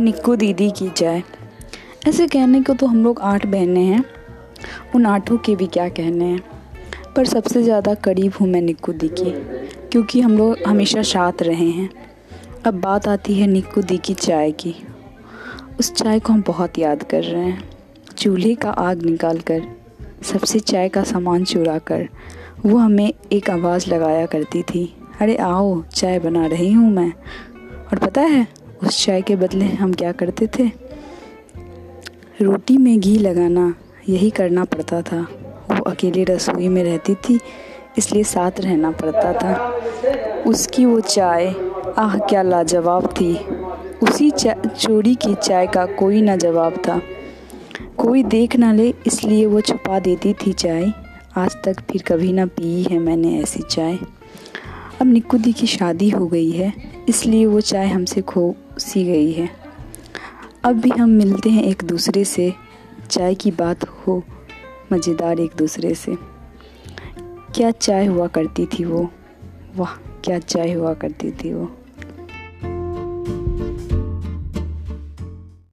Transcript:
निक्कू दीदी की चाय ऐसे कहने को तो हम लोग आठ बहनें हैं। उन आठों के भी क्या कहने हैं? पर सबसे ज़्यादा करीब हूँ मैं निक्कू दी की, क्योंकि हम लोग हमेशा साथ रहे हैं। अब बात आती है निक्कू दी की चाय की। उस चाय को हम बहुत याद कर रहे हैं। चूल्हे का आग निकाल कर सबसे चाय का सामान चुरा कर वो हमें एक आवाज़ लगाया करती थी। अरे आओ, चाय बना रही हूँ मैं। और पता है उस चाय के बदले हम क्या करते थे? रोटी में घी लगाना, यही करना पड़ता था। वो अकेले रसोई में रहती थी, इसलिए साथ रहना पड़ता था। उसकी वो चाय, आह, क्या लाजवाब थी। उसी चोरी की चाय का कोई ना जवाब था। कोई देख ना ले, इसलिए वो छुपा देती थी चाय। आज तक फिर कभी ना पी है मैंने ऐसी चाय। अब निक्कू दी की शादी हो गई है, इसलिए वो चाय हमसे खो सी गई है। अब भी हम मिलते हैं एक दूसरे से। चाय की बात हो मज़ेदार एक दूसरे से। क्या चाय हुआ करती थी वो? वाह, क्या चाय हुआ करती थी वो।